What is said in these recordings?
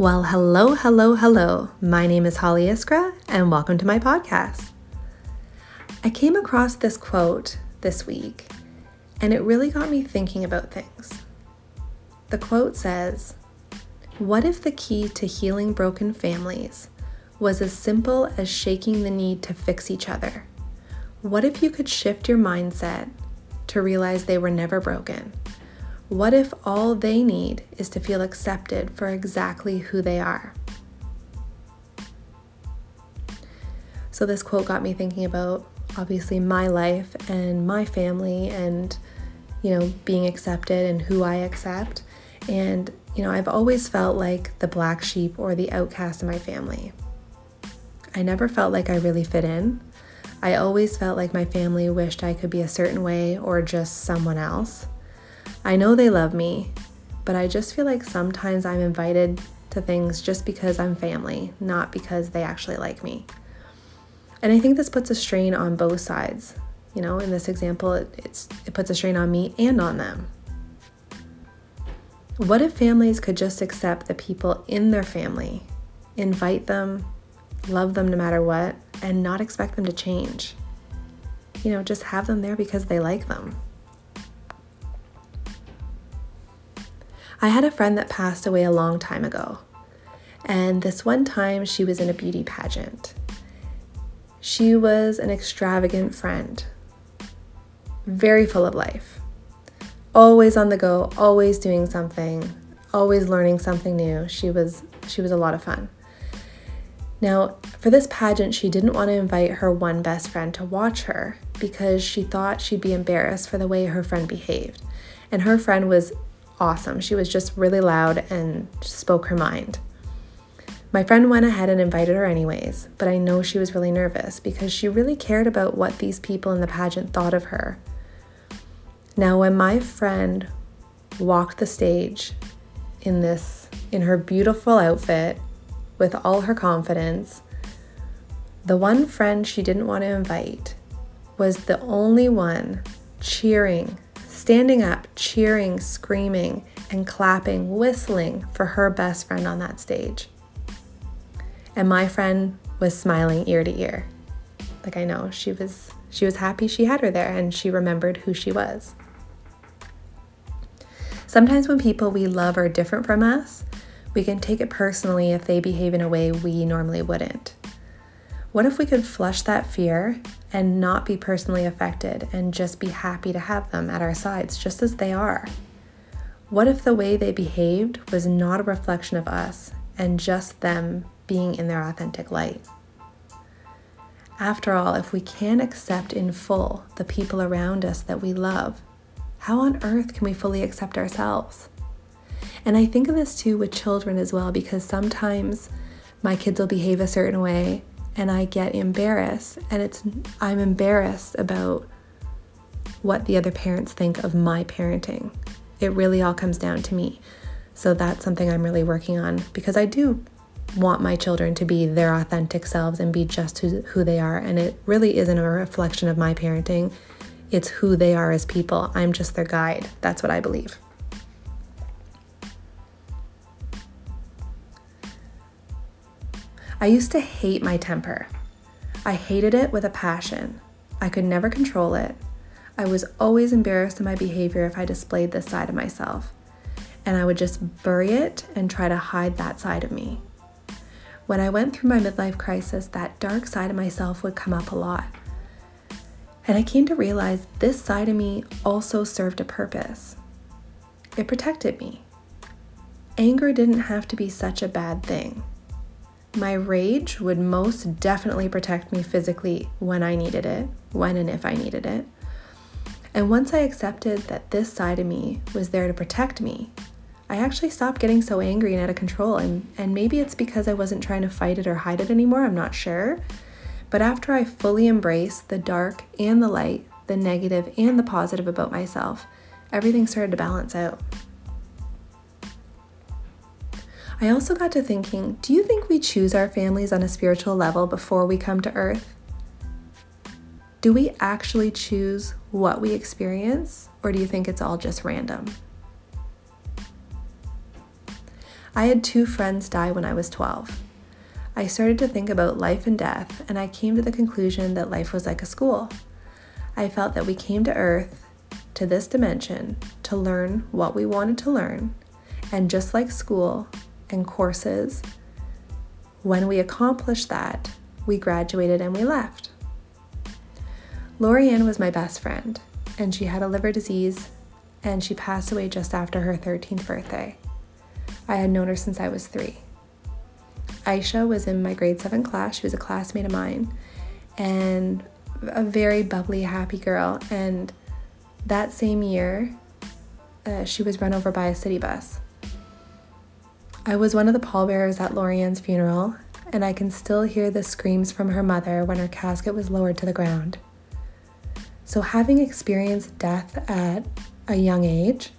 Well, hello, hello, hello. My name is Holly Iskra, and welcome to my podcast. I came across this quote this week, and it really got me thinking about things. The quote says, What if the key to healing broken families was as simple as shaking the need to fix each other? What if you could shift your mindset to realize they were never broken? What if all they need is to feel accepted for exactly who they are? So, this quote got me thinking about obviously my life and my family and, you know, being accepted and who I accept. And, you know, I've always felt like the black sheep or the outcast in my family. I never felt like I really fit in. I always felt like my family wished I could be a certain way or just someone else. I know they love me, but I just feel like sometimes I'm invited to things just because I'm family, not because they actually like me. And I think this puts a strain on both sides. You know, in this example, it, it's, it puts a strain on me and on them. What if families could just accept the people in their family, invite them, love them no matter what, and not expect them to change? You know, just have them there because they like them. I had a friend that passed away a long time ago. And this one time, she was in a beauty pageant. She was an extravagant friend, very full of life, always on the go, always doing something, always learning something new. She was she was a lot of fun. Now, for this pageant, she didn't want to invite her one best friend to watch her because she thought she'd be embarrassed for the way her friend behaved. And her friend was awesome. She was just really loud and spoke her mind. My friend went ahead and invited her anyways, but I know she was really nervous because she really cared about what these people in the pageant thought of her. Now, when my friend walked the stage in this in her beautiful outfit with all her confidence, the one friend she didn't want to invite was the only one cheering standing up, cheering, screaming, and clapping, whistling for her best friend on that stage. And my friend was smiling ear to ear. Like I know she was she was happy she had her there and she remembered who she was. Sometimes when people we love are different from us, we can take it personally if they behave in a way we normally wouldn't. What if we could flush that fear and not be personally affected and just be happy to have them at our sides just as they are? What if the way they behaved was not a reflection of us and just them being in their authentic light? After all, if we can't accept in full the people around us that we love, how on earth can we fully accept ourselves? And I think of this too with children as well because sometimes my kids will behave a certain way and I get embarrassed and it's I'm embarrassed about what the other parents think of my parenting. It really all comes down to me. So that's something I'm really working on because I do want my children to be their authentic selves and be just who, who they are. And it really isn't a reflection of my parenting, it's who they are as people. I'm just their guide. That's what I believe. I used to hate my temper. I hated it with a passion. I could never control it. I was always embarrassed in my behavior if I displayed this side of myself. And I would just bury it and try to hide that side of me. When I went through my midlife crisis, that dark side of myself would come up a lot. And I came to realize this side of me also served a purpose. It protected me. Anger didn't have to be such a bad thing. My rage would most definitely protect me physically when I needed it, when and if I needed it. And once I accepted that this side of me was there to protect me, I actually stopped getting so angry and out of control. And, and maybe it's because I wasn't trying to fight it or hide it anymore, I'm not sure. But after I fully embraced the dark and the light, the negative and the positive about myself, everything started to balance out. I also got to thinking do you think we choose our families on a spiritual level before we come to earth? Do we actually choose what we experience, or do you think it's all just random? I had two friends die when I was 12. I started to think about life and death, and I came to the conclusion that life was like a school. I felt that we came to Earth, to this dimension, to learn what we wanted to learn, and just like school and courses, when we accomplished that, we graduated and we left. Lorianne was my best friend, and she had a liver disease, and she passed away just after her 13th birthday. I had known her since I was three. Aisha was in my grade seven class. She was a classmate of mine and a very bubbly, happy girl. And that same year, uh, she was run over by a city bus. I was one of the pallbearers at Lorianne's funeral, and I can still hear the screams from her mother when her casket was lowered to the ground. So, having experienced death at a young age,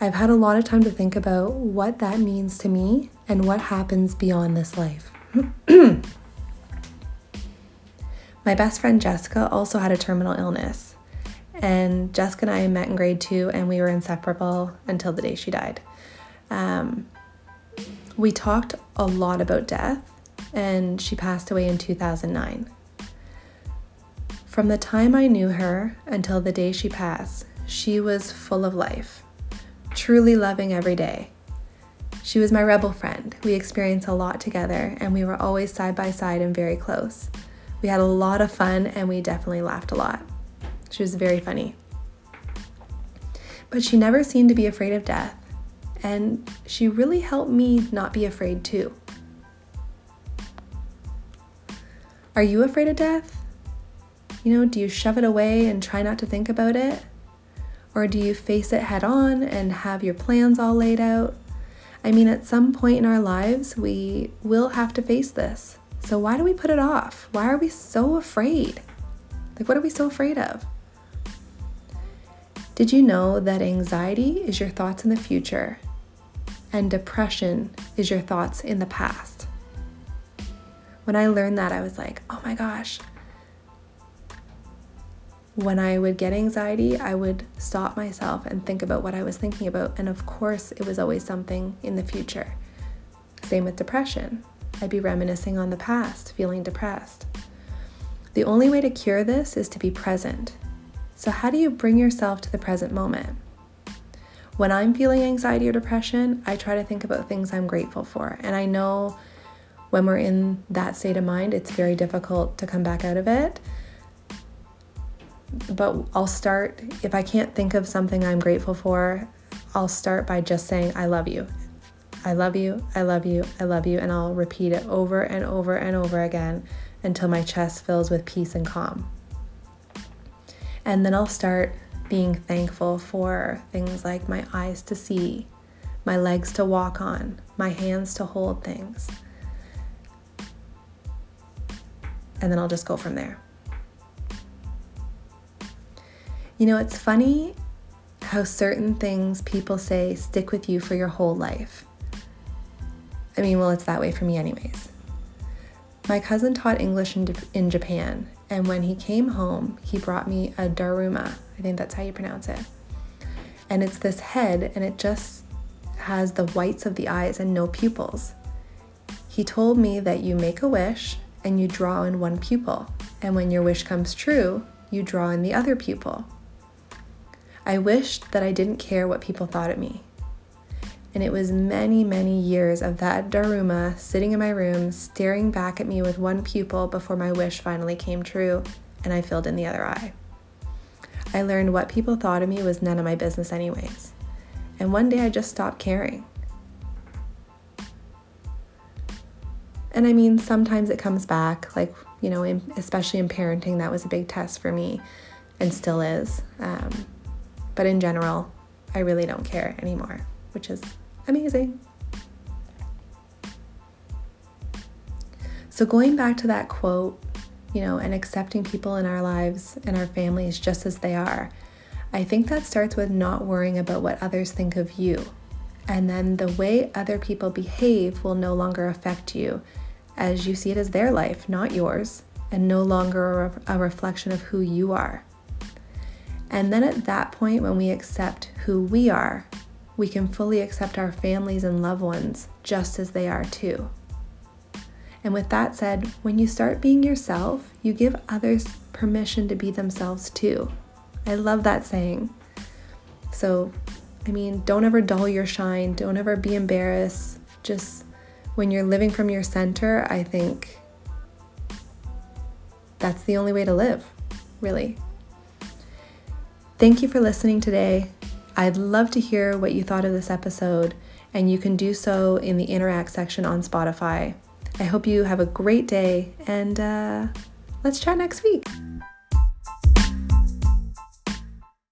I've had a lot of time to think about what that means to me and what happens beyond this life. My best friend Jessica also had a terminal illness, and Jessica and I met in grade two, and we were inseparable until the day she died. Um, we talked a lot about death, and she passed away in 2009. From the time I knew her until the day she passed, she was full of life truly loving every day. She was my rebel friend. We experienced a lot together, and we were always side by side and very close. We had a lot of fun, and we definitely laughed a lot. She was very funny. But she never seemed to be afraid of death, and she really helped me not be afraid too. Are you afraid of death? You know, do you shove it away and try not to think about it? Or do you face it head on and have your plans all laid out? I mean, at some point in our lives, we will have to face this. So why do we put it off? Why are we so afraid? Like, what are we so afraid of? Did you know that anxiety is your thoughts in the future and depression is your thoughts in the past? When I learned that, I was like, oh my gosh, when I would get anxiety, I would stop myself and think about what I was thinking about. And of course, it was always something in the future. Same with depression. I'd be reminiscing on the past, feeling depressed. The only way to cure this is to be present. So, how do you bring yourself to the present moment? When I'm feeling anxiety or depression, I try to think about things I'm grateful for. And I know when we're in that state of mind, it's very difficult to come back out of it but I'll start, if I can't think of something I'm grateful for, I'll start by just saying, I love you. I love you, I love you, I love you, and I'll repeat it over and over and over again until my chest fills with peace and calm. And then I'll start being thankful for things like my eyes to see, my legs to walk on, my hands to hold things. And then I'll just go from there. You know, it's funny how certain things people say stick with you for your whole life. I mean, well, it's that way for me, anyways. My cousin taught English in, in Japan, and when he came home, he brought me a daruma. I think that's how you pronounce it. And it's this head, and it just has the whites of the eyes and no pupils. He told me that you make a wish and you draw in one pupil, and when your wish comes true, you draw in the other pupil. I wished that I didn't care what people thought of me. And it was many, many years of that Daruma sitting in my room, staring back at me with one pupil before my wish finally came true and I filled in the other eye. I learned what people thought of me was none of my business, anyways. And one day I just stopped caring. And I mean, sometimes it comes back, like, you know, in, especially in parenting, that was a big test for me and still is. Um, but in general, I really don't care anymore, which is amazing. So, going back to that quote, you know, and accepting people in our lives and our families just as they are, I think that starts with not worrying about what others think of you. And then the way other people behave will no longer affect you as you see it as their life, not yours, and no longer a reflection of who you are. And then at that point, when we accept who we are, we can fully accept our families and loved ones just as they are too. And with that said, when you start being yourself, you give others permission to be themselves too. I love that saying. So, I mean, don't ever dull your shine, don't ever be embarrassed. Just when you're living from your center, I think that's the only way to live, really. Thank you for listening today. I'd love to hear what you thought of this episode, and you can do so in the Interact section on Spotify. I hope you have a great day, and uh, let's chat next week.